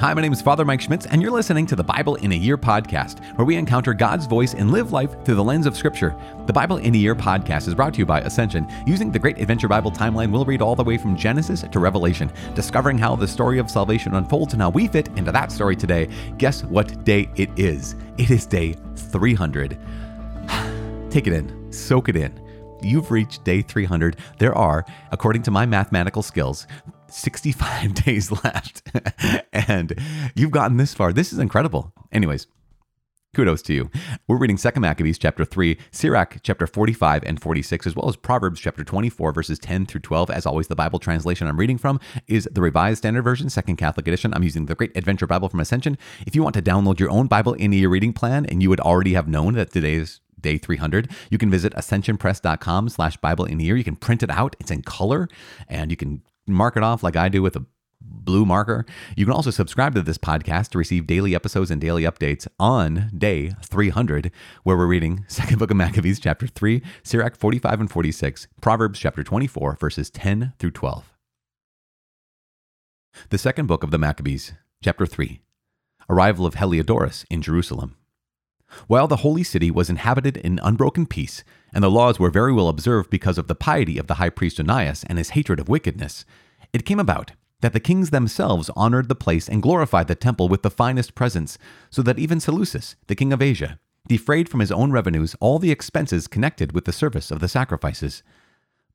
Hi, my name is Father Mike Schmitz, and you're listening to the Bible in a Year podcast, where we encounter God's voice and live life through the lens of Scripture. The Bible in a Year podcast is brought to you by Ascension. Using the Great Adventure Bible timeline, we'll read all the way from Genesis to Revelation, discovering how the story of salvation unfolds and how we fit into that story today. Guess what day it is? It is day 300. Take it in, soak it in. You've reached day 300. There are, according to my mathematical skills, 65 days left and you've gotten this far. This is incredible. Anyways, kudos to you. We're reading 2 Maccabees chapter 3, Sirach chapter 45 and 46, as well as Proverbs chapter 24, verses 10 through 12. As always, the Bible translation I'm reading from is the Revised Standard Version, Second Catholic Edition. I'm using the Great Adventure Bible from Ascension. If you want to download your own Bible in your reading plan and you would already have known that today is day 300 you can visit ascensionpress.com slash bible in you can print it out it's in color and you can mark it off like I do with a blue marker. You can also subscribe to this podcast to receive daily episodes and daily updates on day 300, where we're reading Second Book of Maccabees, chapter 3, Sirach 45 and 46, Proverbs chapter 24, verses 10 through 12. The second book of the Maccabees, chapter 3, Arrival of Heliodorus in Jerusalem. While the holy city was inhabited in unbroken peace, and the laws were very well observed because of the piety of the high priest Onias and his hatred of wickedness, it came about that the kings themselves honored the place and glorified the temple with the finest presents, so that even Seleucus, the king of Asia, defrayed from his own revenues all the expenses connected with the service of the sacrifices.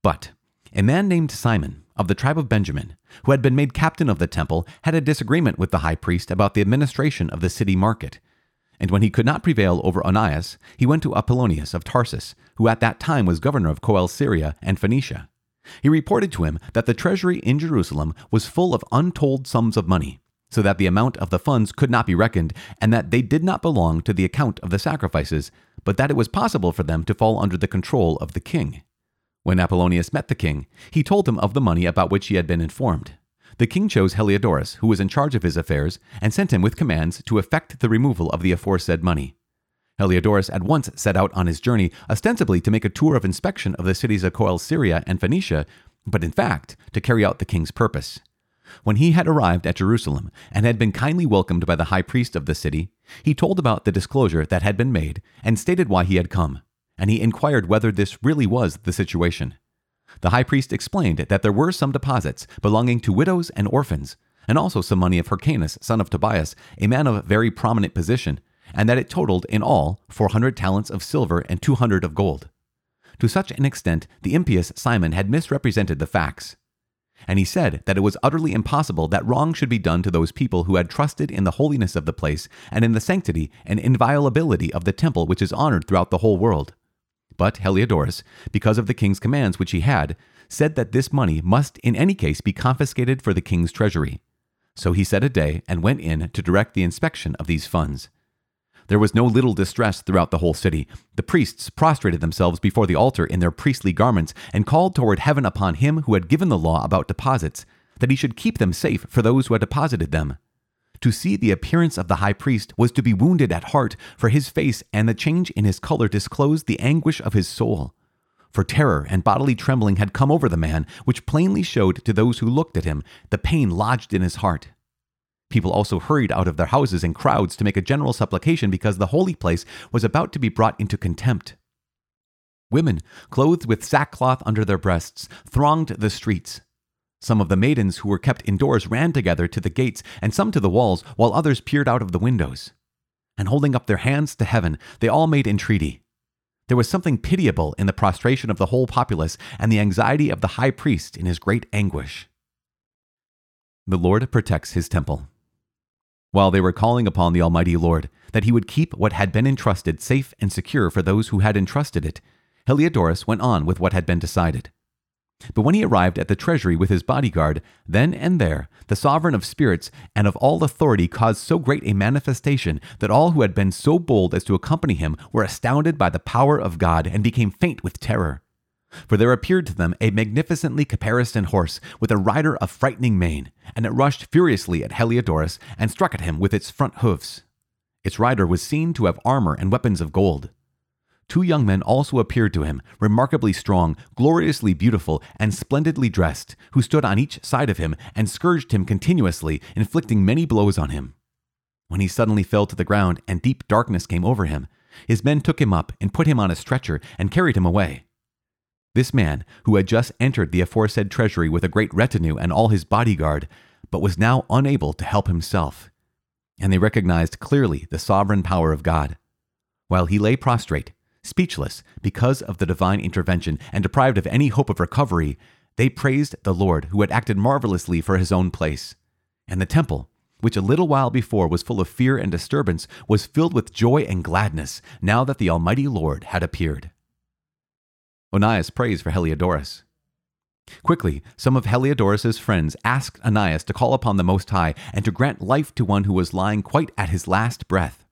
But a man named Simon, of the tribe of Benjamin, who had been made captain of the temple, had a disagreement with the high priest about the administration of the city market and when he could not prevail over Onias, he went to Apollonius of Tarsus, who at that time was governor of Coele-Syria and Phoenicia. He reported to him that the treasury in Jerusalem was full of untold sums of money, so that the amount of the funds could not be reckoned, and that they did not belong to the account of the sacrifices, but that it was possible for them to fall under the control of the king. When Apollonius met the king, he told him of the money about which he had been informed. The king chose Heliodorus, who was in charge of his affairs, and sent him with commands to effect the removal of the aforesaid money. Heliodorus at once set out on his journey, ostensibly to make a tour of inspection of the cities of Coele-Syria and Phoenicia, but in fact to carry out the king's purpose. When he had arrived at Jerusalem and had been kindly welcomed by the high priest of the city, he told about the disclosure that had been made and stated why he had come, and he inquired whether this really was the situation. The high priest explained that there were some deposits belonging to widows and orphans, and also some money of Hyrcanus, son of Tobias, a man of very prominent position, and that it totaled in all 400 talents of silver and 200 of gold. To such an extent, the impious Simon had misrepresented the facts. And he said that it was utterly impossible that wrong should be done to those people who had trusted in the holiness of the place and in the sanctity and inviolability of the temple which is honored throughout the whole world. But Heliodorus, because of the king's commands which he had, said that this money must in any case be confiscated for the king's treasury. So he set a day and went in to direct the inspection of these funds. There was no little distress throughout the whole city. The priests prostrated themselves before the altar in their priestly garments and called toward heaven upon him who had given the law about deposits, that he should keep them safe for those who had deposited them. To see the appearance of the high priest was to be wounded at heart, for his face and the change in his color disclosed the anguish of his soul. For terror and bodily trembling had come over the man, which plainly showed to those who looked at him the pain lodged in his heart. People also hurried out of their houses in crowds to make a general supplication because the holy place was about to be brought into contempt. Women, clothed with sackcloth under their breasts, thronged the streets. Some of the maidens who were kept indoors ran together to the gates and some to the walls, while others peered out of the windows. And holding up their hands to heaven, they all made entreaty. There was something pitiable in the prostration of the whole populace and the anxiety of the high priest in his great anguish. The Lord protects his temple. While they were calling upon the Almighty Lord that he would keep what had been entrusted safe and secure for those who had entrusted it, Heliodorus went on with what had been decided. But when he arrived at the treasury with his bodyguard, then and there the sovereign of spirits and of all authority caused so great a manifestation that all who had been so bold as to accompany him were astounded by the power of God and became faint with terror. For there appeared to them a magnificently caparisoned horse with a rider of frightening mane, and it rushed furiously at Heliodorus and struck at him with its front hoofs. Its rider was seen to have armor and weapons of gold. Two young men also appeared to him, remarkably strong, gloriously beautiful, and splendidly dressed, who stood on each side of him and scourged him continuously, inflicting many blows on him. When he suddenly fell to the ground and deep darkness came over him, his men took him up and put him on a stretcher and carried him away. This man, who had just entered the aforesaid treasury with a great retinue and all his bodyguard, but was now unable to help himself. And they recognized clearly the sovereign power of God. While he lay prostrate, speechless because of the divine intervention and deprived of any hope of recovery, they praised the Lord who had acted marvelously for his own place. And the temple, which a little while before was full of fear and disturbance, was filled with joy and gladness now that the Almighty Lord had appeared. Onias prays for Heliodorus. Quickly, some of Heliodorus's friends asked Onias to call upon the Most High and to grant life to one who was lying quite at his last breath.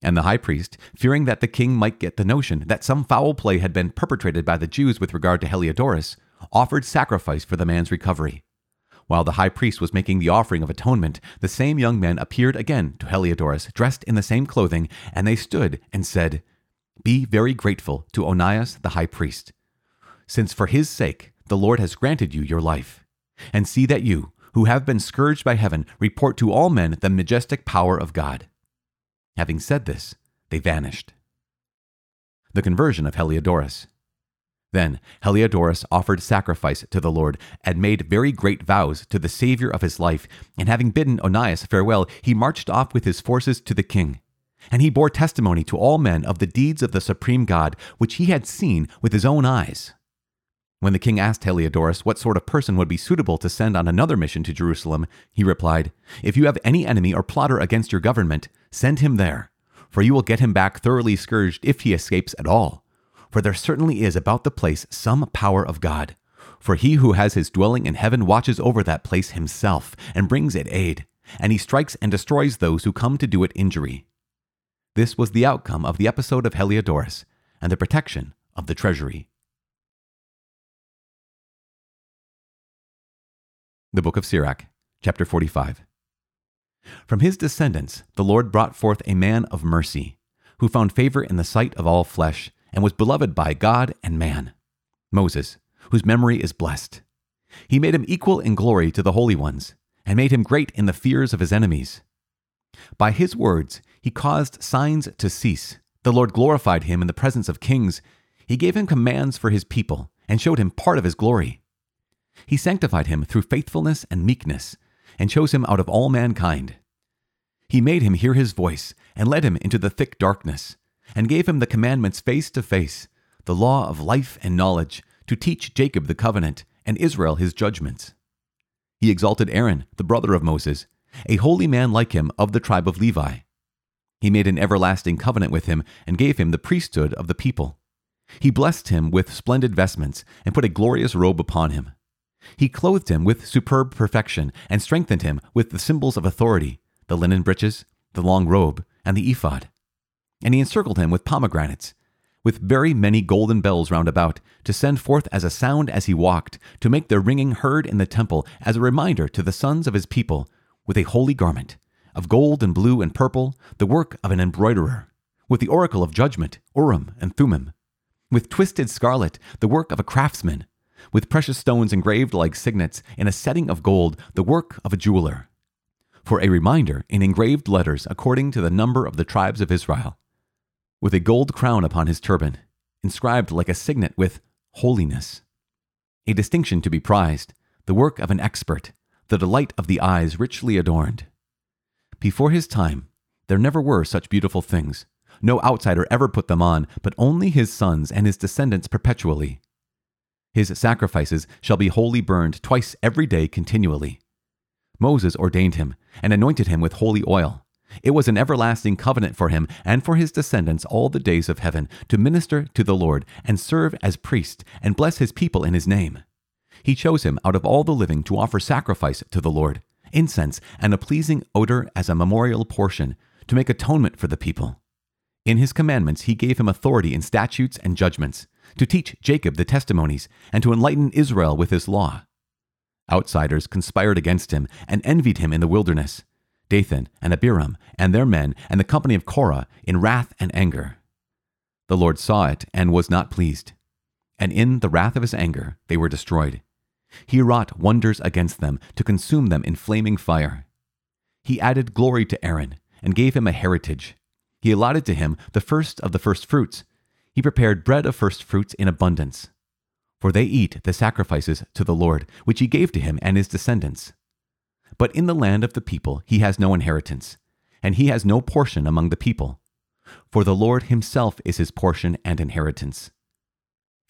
And the high priest, fearing that the king might get the notion that some foul play had been perpetrated by the Jews with regard to Heliodorus, offered sacrifice for the man's recovery. While the high priest was making the offering of atonement, the same young men appeared again to Heliodorus, dressed in the same clothing, and they stood and said, Be very grateful to Onias the high priest, since for his sake the Lord has granted you your life. And see that you, who have been scourged by heaven, report to all men the majestic power of God. Having said this, they vanished. The conversion of Heliodorus. Then Heliodorus offered sacrifice to the Lord and made very great vows to the Savior of his life. And having bidden Onias farewell, he marched off with his forces to the king. And he bore testimony to all men of the deeds of the supreme God, which he had seen with his own eyes. When the king asked Heliodorus what sort of person would be suitable to send on another mission to Jerusalem, he replied, If you have any enemy or plotter against your government, send him there, for you will get him back thoroughly scourged if he escapes at all. For there certainly is about the place some power of God. For he who has his dwelling in heaven watches over that place himself and brings it aid, and he strikes and destroys those who come to do it injury. This was the outcome of the episode of Heliodorus and the protection of the treasury. The Book of Sirach, chapter 45. From his descendants, the Lord brought forth a man of mercy, who found favor in the sight of all flesh, and was beloved by God and man. Moses, whose memory is blessed. He made him equal in glory to the holy ones, and made him great in the fears of his enemies. By his words, he caused signs to cease. The Lord glorified him in the presence of kings. He gave him commands for his people, and showed him part of his glory. He sanctified him through faithfulness and meekness, and chose him out of all mankind. He made him hear his voice, and led him into the thick darkness, and gave him the commandments face to face, the law of life and knowledge, to teach Jacob the covenant, and Israel his judgments. He exalted Aaron, the brother of Moses, a holy man like him of the tribe of Levi. He made an everlasting covenant with him, and gave him the priesthood of the people. He blessed him with splendid vestments, and put a glorious robe upon him. He clothed him with superb perfection and strengthened him with the symbols of authority the linen breeches, the long robe, and the ephod. And he encircled him with pomegranates, with very many golden bells round about, to send forth as a sound as he walked, to make their ringing heard in the temple as a reminder to the sons of his people, with a holy garment, of gold and blue and purple, the work of an embroiderer, with the oracle of judgment, Urim and Thummim, with twisted scarlet, the work of a craftsman, with precious stones engraved like signets in a setting of gold, the work of a jeweler. For a reminder, in engraved letters according to the number of the tribes of Israel, with a gold crown upon his turban, inscribed like a signet with holiness. A distinction to be prized, the work of an expert, the delight of the eyes richly adorned. Before his time, there never were such beautiful things. No outsider ever put them on, but only his sons and his descendants perpetually. His sacrifices shall be wholly burned twice every day continually. Moses ordained him, and anointed him with holy oil. It was an everlasting covenant for him and for his descendants all the days of heaven, to minister to the Lord, and serve as priest, and bless his people in his name. He chose him out of all the living to offer sacrifice to the Lord, incense and a pleasing odor as a memorial portion, to make atonement for the people. In his commandments he gave him authority in statutes and judgments to teach Jacob the testimonies, and to enlighten Israel with his law. Outsiders conspired against him and envied him in the wilderness Dathan and Abiram and their men and the company of Korah in wrath and anger. The Lord saw it and was not pleased. And in the wrath of his anger, they were destroyed. He wrought wonders against them to consume them in flaming fire. He added glory to Aaron and gave him a heritage. He allotted to him the first of the first fruits. He prepared bread of first fruits in abundance. For they eat the sacrifices to the Lord, which he gave to him and his descendants. But in the land of the people he has no inheritance, and he has no portion among the people. For the Lord himself is his portion and inheritance.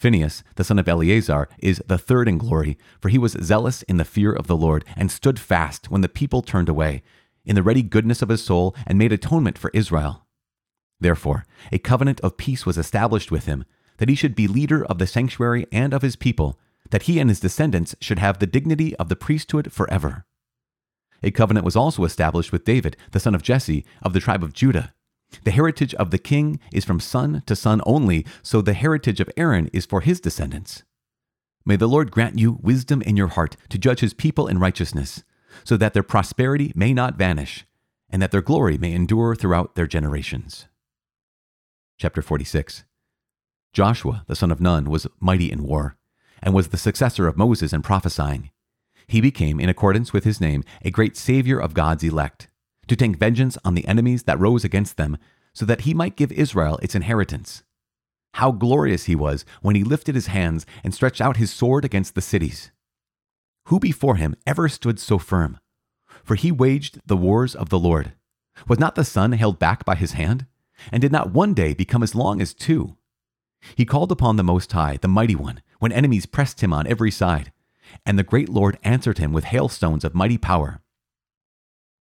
Phinehas, the son of Eleazar, is the third in glory, for he was zealous in the fear of the Lord, and stood fast when the people turned away, in the ready goodness of his soul, and made atonement for Israel. Therefore, a covenant of peace was established with him, that he should be leader of the sanctuary and of his people, that he and his descendants should have the dignity of the priesthood forever. A covenant was also established with David, the son of Jesse, of the tribe of Judah. The heritage of the king is from son to son only, so the heritage of Aaron is for his descendants. May the Lord grant you wisdom in your heart to judge his people in righteousness, so that their prosperity may not vanish, and that their glory may endure throughout their generations. Chapter 46 Joshua, the son of Nun, was mighty in war, and was the successor of Moses in prophesying. He became, in accordance with his name, a great savior of God's elect to take vengeance on the enemies that rose against them, so that he might give Israel its inheritance. How glorious he was when he lifted his hands and stretched out his sword against the cities. Who before him ever stood so firm? For he waged the wars of the Lord. Was not the sun held back by his hand? And did not one day become as long as two? He called upon the Most High, the Mighty One, when enemies pressed him on every side. And the great Lord answered him with hailstones of mighty power.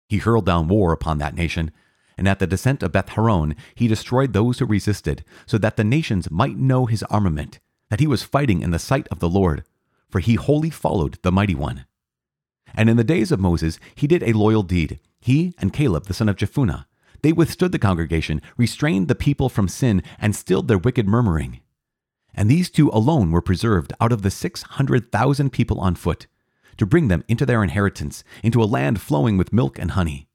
He hurled down war upon that nation, and at the descent of Beth Horon he destroyed those who resisted, so that the nations might know his armament, that he was fighting in the sight of the Lord, for he wholly followed the mighty one. And in the days of Moses he did a loyal deed, he and Caleb the son of Jephunneh. They withstood the congregation, restrained the people from sin, and stilled their wicked murmuring. And these two alone were preserved out of the six hundred thousand people on foot to bring them into their inheritance, into a land flowing with milk and honey.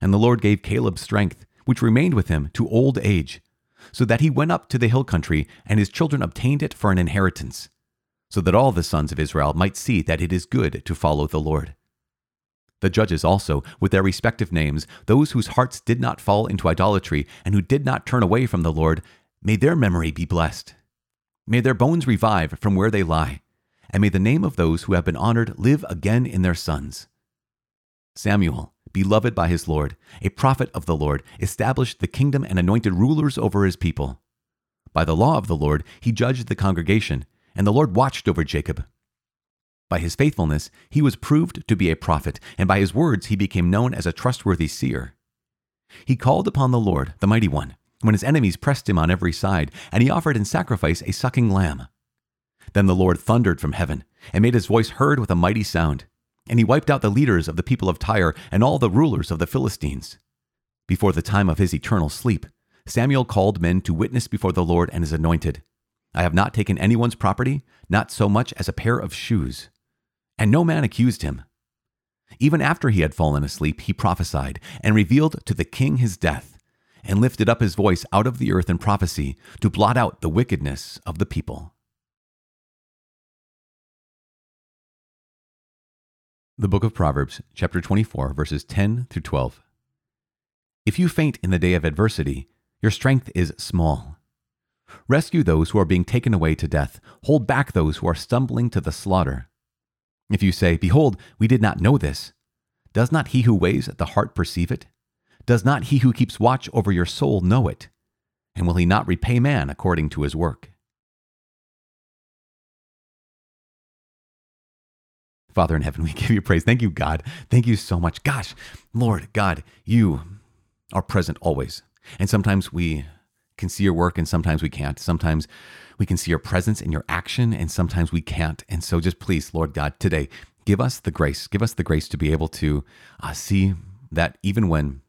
And the Lord gave Caleb strength, which remained with him to old age, so that he went up to the hill country, and his children obtained it for an inheritance, so that all the sons of Israel might see that it is good to follow the Lord. The judges also, with their respective names, those whose hearts did not fall into idolatry and who did not turn away from the Lord, may their memory be blessed. May their bones revive from where they lie, and may the name of those who have been honored live again in their sons. Samuel, beloved by his Lord, a prophet of the Lord, established the kingdom and anointed rulers over his people. By the law of the Lord, he judged the congregation, and the Lord watched over Jacob. By his faithfulness, he was proved to be a prophet, and by his words, he became known as a trustworthy seer. He called upon the Lord, the Mighty One, when his enemies pressed him on every side, and he offered in sacrifice a sucking lamb. Then the Lord thundered from heaven, and made his voice heard with a mighty sound. And he wiped out the leaders of the people of Tyre and all the rulers of the Philistines. Before the time of his eternal sleep, Samuel called men to witness before the Lord and his anointed. I have not taken anyone's property, not so much as a pair of shoes. And no man accused him. Even after he had fallen asleep, he prophesied, and revealed to the king his death, and lifted up his voice out of the earth in prophecy to blot out the wickedness of the people. The book of Proverbs, chapter 24, verses 10 through 12. If you faint in the day of adversity, your strength is small. Rescue those who are being taken away to death, hold back those who are stumbling to the slaughter. If you say, Behold, we did not know this, does not he who weighs the heart perceive it? Does not he who keeps watch over your soul know it? And will he not repay man according to his work? Father in heaven, we give you praise. Thank you, God. Thank you so much. Gosh, Lord, God, you are present always. And sometimes we can see your work and sometimes we can't. Sometimes we can see your presence and your action and sometimes we can't. And so just please, Lord God, today, give us the grace. Give us the grace to be able to uh, see that even when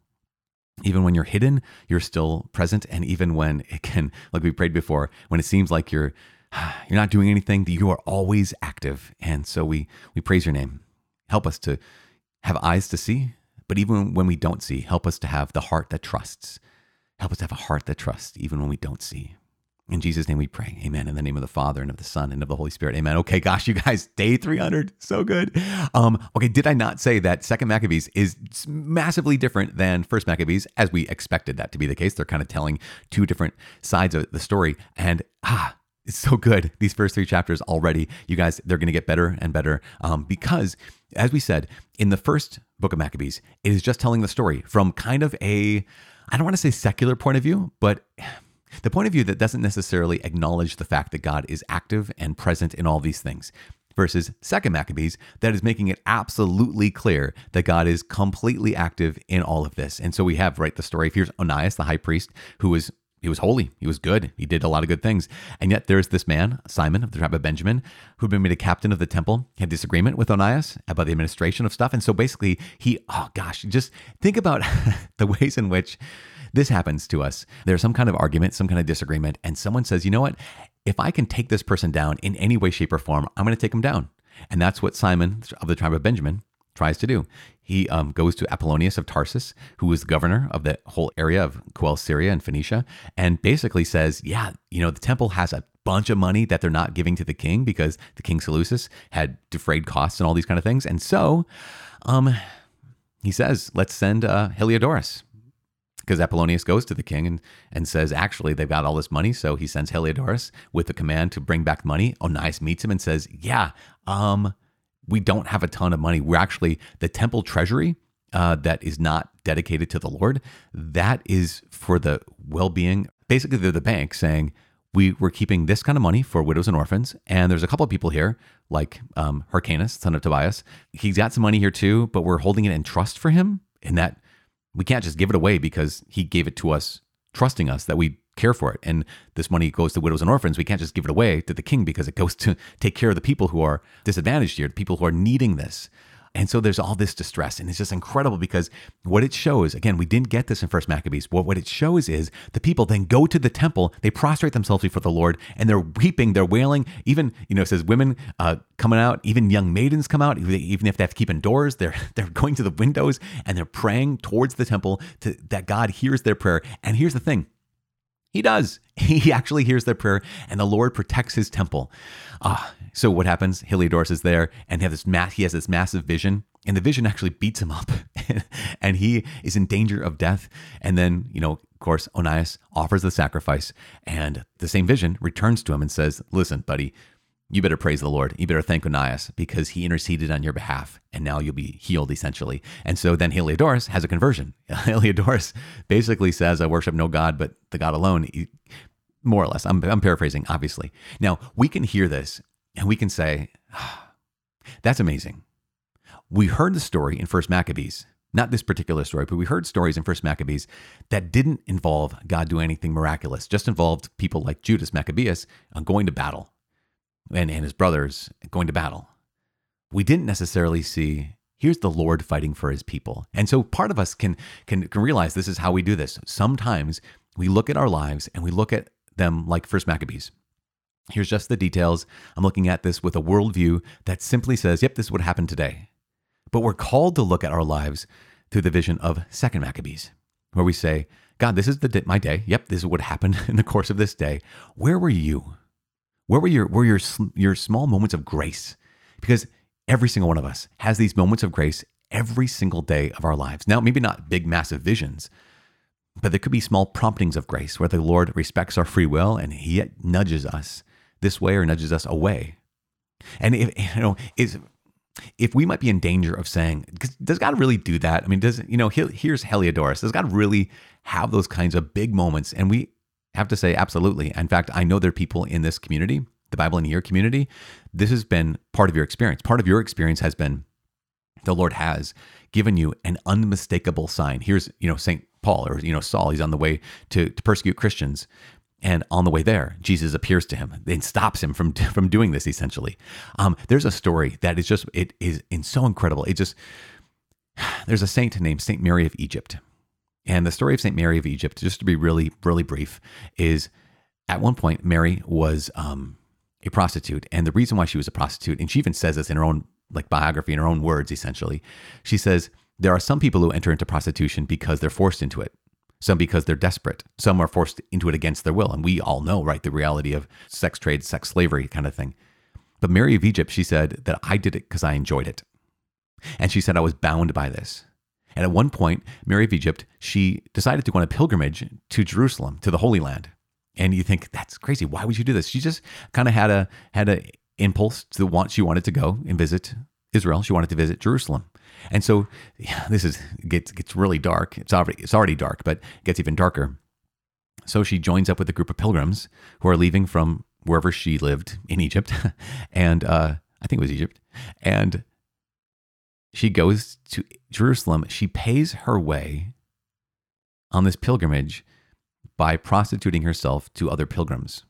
even when you're hidden, you're still present. And even when it can, like we prayed before, when it seems like you're you're not doing anything, you are always active. And so we, we praise your name. Help us to have eyes to see, but even when we don't see, help us to have the heart that trusts. Help us to have a heart that trusts even when we don't see. In Jesus' name we pray. Amen. In the name of the Father and of the Son and of the Holy Spirit. Amen. Okay, gosh, you guys, day 300. So good. Um, okay, did I not say that Second Maccabees is massively different than First Maccabees, as we expected that to be the case? They're kind of telling two different sides of the story. And ah, it's so good. These first three chapters already, you guys, they're going to get better and better um, because, as we said, in the first book of Maccabees, it is just telling the story from kind of a, I don't want to say secular point of view, but the point of view that doesn't necessarily acknowledge the fact that God is active and present in all these things. Versus Second Maccabees, that is making it absolutely clear that God is completely active in all of this. And so we have, right, the story. Here's Onias, the high priest, who was he was holy. He was good. He did a lot of good things. And yet there's this man, Simon of the tribe of Benjamin, who'd been made a captain of the temple. Had disagreement with Onias about the administration of stuff. And so basically he, oh gosh, just think about the ways in which this happens to us. There's some kind of argument, some kind of disagreement, and someone says, you know what? If I can take this person down in any way, shape, or form, I'm going to take him down. And that's what Simon of the tribe of Benjamin tries to do. He um, goes to Apollonius of Tarsus, who was governor of the whole area of Coele Syria and Phoenicia, and basically says, Yeah, you know, the temple has a bunch of money that they're not giving to the king because the king Seleucus had defrayed costs and all these kind of things. And so um, he says, Let's send uh, Heliodorus because Apollonius goes to the king and, and says, actually, they've got all this money. So he sends Heliodorus with the command to bring back money. Onias meets him and says, yeah, um, we don't have a ton of money. We're actually the temple treasury uh, that is not dedicated to the Lord. That is for the well being. Basically, they're the bank saying, we were keeping this kind of money for widows and orphans. And there's a couple of people here, like um, Hyrcanus, son of Tobias. He's got some money here too, but we're holding it in trust for him. And that we can't just give it away because he gave it to us, trusting us that we care for it. And this money goes to widows and orphans. We can't just give it away to the king because it goes to take care of the people who are disadvantaged here, the people who are needing this. And so there's all this distress. And it's just incredible because what it shows, again, we didn't get this in First Maccabees. What, what it shows is the people then go to the temple, they prostrate themselves before the Lord, and they're weeping, they're wailing. Even, you know, it says women uh, coming out, even young maidens come out, even if they have to keep indoors, they're they're going to the windows and they're praying towards the temple to that God hears their prayer. And here's the thing. He does. He actually hears their prayer, and the Lord protects his temple. Ah, so what happens? Heliodorus is there, and have this mass, he has this massive vision, and the vision actually beats him up, and he is in danger of death. And then, you know, of course, Onias offers the sacrifice, and the same vision returns to him and says, "Listen, buddy, you better praise the Lord. You better thank Onias because he interceded on your behalf and now you'll be healed essentially. And so then Heliodorus has a conversion. Heliodorus basically says, I worship no God but the God alone, more or less. I'm, I'm paraphrasing, obviously. Now, we can hear this and we can say, that's amazing. We heard the story in First Maccabees, not this particular story, but we heard stories in First Maccabees that didn't involve God doing anything miraculous, just involved people like Judas Maccabeus uh, going to battle and, and his brothers going to battle. We didn't necessarily see here's the Lord fighting for his people. And so part of us can, can, can realize this is how we do this. Sometimes we look at our lives and we look at them like First Maccabees. Here's just the details. I'm looking at this with a worldview that simply says, yep, this is what happened today. But we're called to look at our lives through the vision of Second Maccabees, where we say, God, this is the my day. Yep, this is what happened in the course of this day. Where were you? Where were your were your your small moments of grace? Because every single one of us has these moments of grace every single day of our lives. Now, maybe not big massive visions, but there could be small promptings of grace where the Lord respects our free will and he nudges us this way or nudges us away. And if you know, is if we might be in danger of saying, does God really do that? I mean, does you know, here's Heliodorus. Does God really have those kinds of big moments? And we have to say, absolutely. In fact, I know there are people in this community, the Bible in Year community. This has been part of your experience. Part of your experience has been the Lord has given you an unmistakable sign. Here's, you know, St. Paul or, you know, Saul, he's on the way to, to persecute Christians. And on the way there, Jesus appears to him and stops him from, from doing this essentially. Um, there's a story that is just, it is in so incredible. It just, there's a saint named St. Mary of Egypt. And the story of St. Mary of Egypt, just to be really, really brief, is at one point, Mary was um, a prostitute. And the reason why she was a prostitute, and she even says this in her own like biography, in her own words, essentially, she says, there are some people who enter into prostitution because they're forced into it. some because they're desperate, some are forced into it against their will. And we all know, right, the reality of sex trade, sex slavery kind of thing. But Mary of Egypt, she said that I did it because I enjoyed it. And she said I was bound by this. And at one point, Mary of Egypt, she decided to go on a pilgrimage to Jerusalem, to the Holy Land. And you think that's crazy. Why would you do this? She just kind of had a had a impulse to want. She wanted to go and visit Israel. She wanted to visit Jerusalem. And so yeah, this is gets gets really dark. It's already it's already dark, but it gets even darker. So she joins up with a group of pilgrims who are leaving from wherever she lived in Egypt, and uh, I think it was Egypt, and she goes to Jerusalem. She pays her way on this pilgrimage by prostituting herself to other pilgrims.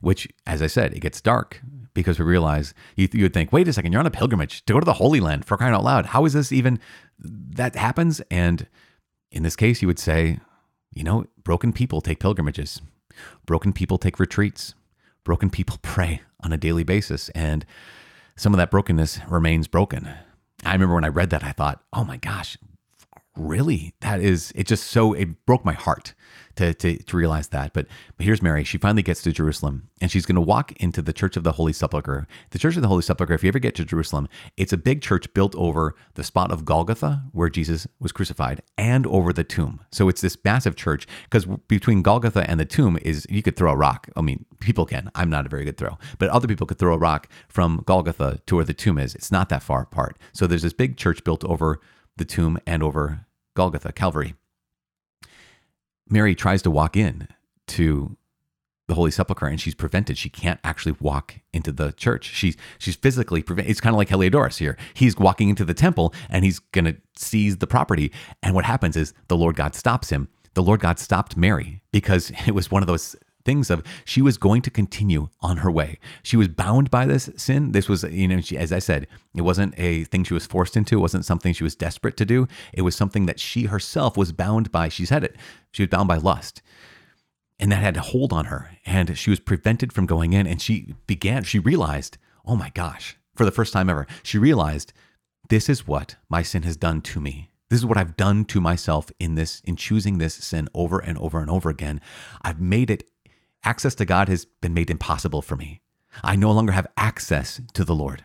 Which, as I said, it gets dark because we realize you, you would think, wait a second, you're on a pilgrimage to go to the Holy Land for crying out loud. How is this even that happens? And in this case, you would say, you know, broken people take pilgrimages, broken people take retreats, broken people pray on a daily basis. And some of that brokenness remains broken. I remember when I read that, I thought, oh my gosh, really? That is, it just so, it broke my heart to, to, to realize that. But, but here's Mary. She finally gets to Jerusalem and she's going to walk into the Church of the Holy Sepulchre. The Church of the Holy Sepulchre, if you ever get to Jerusalem, it's a big church built over the spot of Golgotha where Jesus was crucified and over the tomb. So it's this massive church because between Golgotha and the tomb is you could throw a rock. I mean, people can. I'm not a very good throw, but other people could throw a rock from Golgotha to where the tomb is. It's not that far apart. So there's this big church built over the tomb and over Golgotha, Calvary. Mary tries to walk in to the Holy Sepulchre and she's prevented. She can't actually walk into the church. She's she's physically prevented. It's kind of like Heliodorus here. He's walking into the temple and he's gonna seize the property. And what happens is the Lord God stops him. The Lord God stopped Mary because it was one of those things of she was going to continue on her way. She was bound by this sin. This was, you know, she, as I said, it wasn't a thing she was forced into. It wasn't something she was desperate to do. It was something that she herself was bound by. She said it. She was bound by lust. And that had a hold on her. And she was prevented from going in. And she began, she realized, oh my gosh, for the first time ever, she realized this is what my sin has done to me. This is what I've done to myself in this, in choosing this sin over and over and over again. I've made it access to God has been made impossible for me. I no longer have access to the Lord.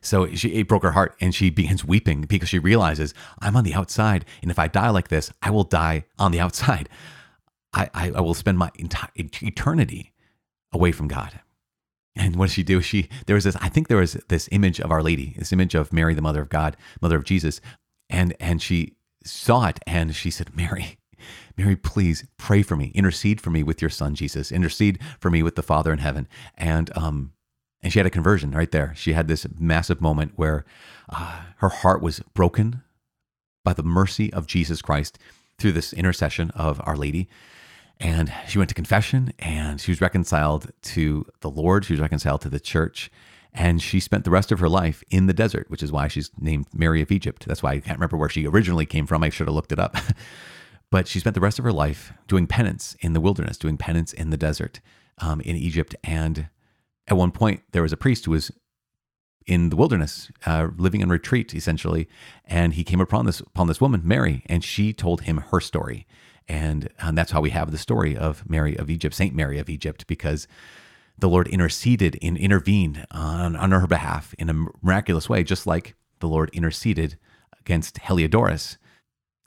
So she, it broke her heart and she begins weeping because she realizes I'm on the outside. And if I die like this, I will die on the outside. I, I, I will spend my entire eternity away from God. And what does she do? She there was this, I think there was this image of Our Lady, this image of Mary, the mother of God, mother of Jesus. And and she saw it and she said, Mary, Mary, please pray for me, intercede for me with your son Jesus, intercede for me with the Father in heaven. And um, and she had a conversion right there. She had this massive moment where uh, her heart was broken by the mercy of Jesus Christ through this intercession of Our Lady. And she went to confession and she was reconciled to the Lord. She was reconciled to the church. And she spent the rest of her life in the desert, which is why she's named Mary of Egypt. That's why I can't remember where she originally came from. I should have looked it up. But she spent the rest of her life doing penance in the wilderness, doing penance in the desert um, in Egypt. And at one point, there was a priest who was in the wilderness, uh, living in retreat essentially, and he came upon this upon this woman, Mary, and she told him her story, and, and that's how we have the story of Mary of Egypt, Saint Mary of Egypt, because the Lord interceded and intervened on, on her behalf in a miraculous way, just like the Lord interceded against Heliodorus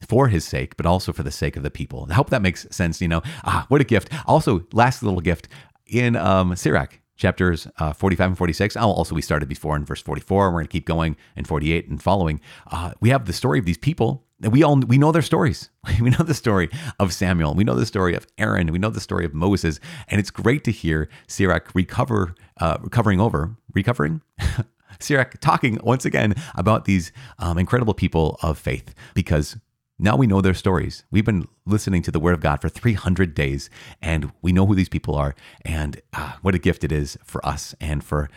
for his sake, but also for the sake of the people. I hope that makes sense. You know, ah, what a gift. Also, last little gift in um, Sirach, chapters uh, 45 and 46. I'll also, we started before in verse 44. We're going to keep going in 48 and following. Uh, we have the story of these people. We all we know their stories. We know the story of Samuel. We know the story of Aaron. We know the story of Moses. And it's great to hear Sirach recover, uh, recovering over, recovering. Sirach talking once again about these um, incredible people of faith because now we know their stories. We've been listening to the Word of God for 300 days, and we know who these people are. And uh, what a gift it is for us and for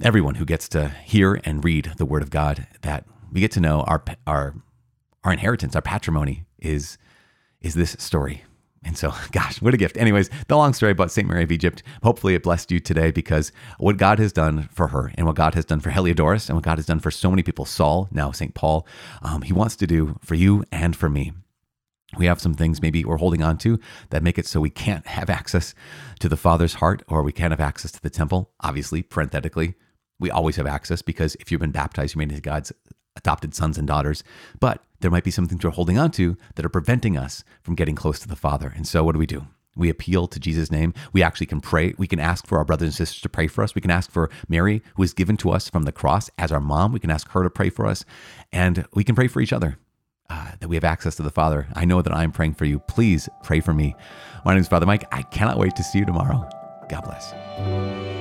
everyone who gets to hear and read the Word of God. That we get to know our our our inheritance, our patrimony is is this story. And so, gosh, what a gift. Anyways, the long story about St. Mary of Egypt. Hopefully, it blessed you today because what God has done for her and what God has done for Heliodorus and what God has done for so many people, Saul, now St. Paul, um, he wants to do for you and for me. we have some things maybe we're holding on to that make it so we can't have access to the Father's heart or we can't have access to the temple. Obviously, parenthetically, we always have access because if you've been baptized, you're made into God's adopted sons and daughters. But there might be some things we're holding on to that are preventing us from getting close to the Father. And so, what do we do? We appeal to Jesus' name. We actually can pray. We can ask for our brothers and sisters to pray for us. We can ask for Mary, who is given to us from the cross as our mom. We can ask her to pray for us. And we can pray for each other uh, that we have access to the Father. I know that I'm praying for you. Please pray for me. My name is Father Mike. I cannot wait to see you tomorrow. God bless.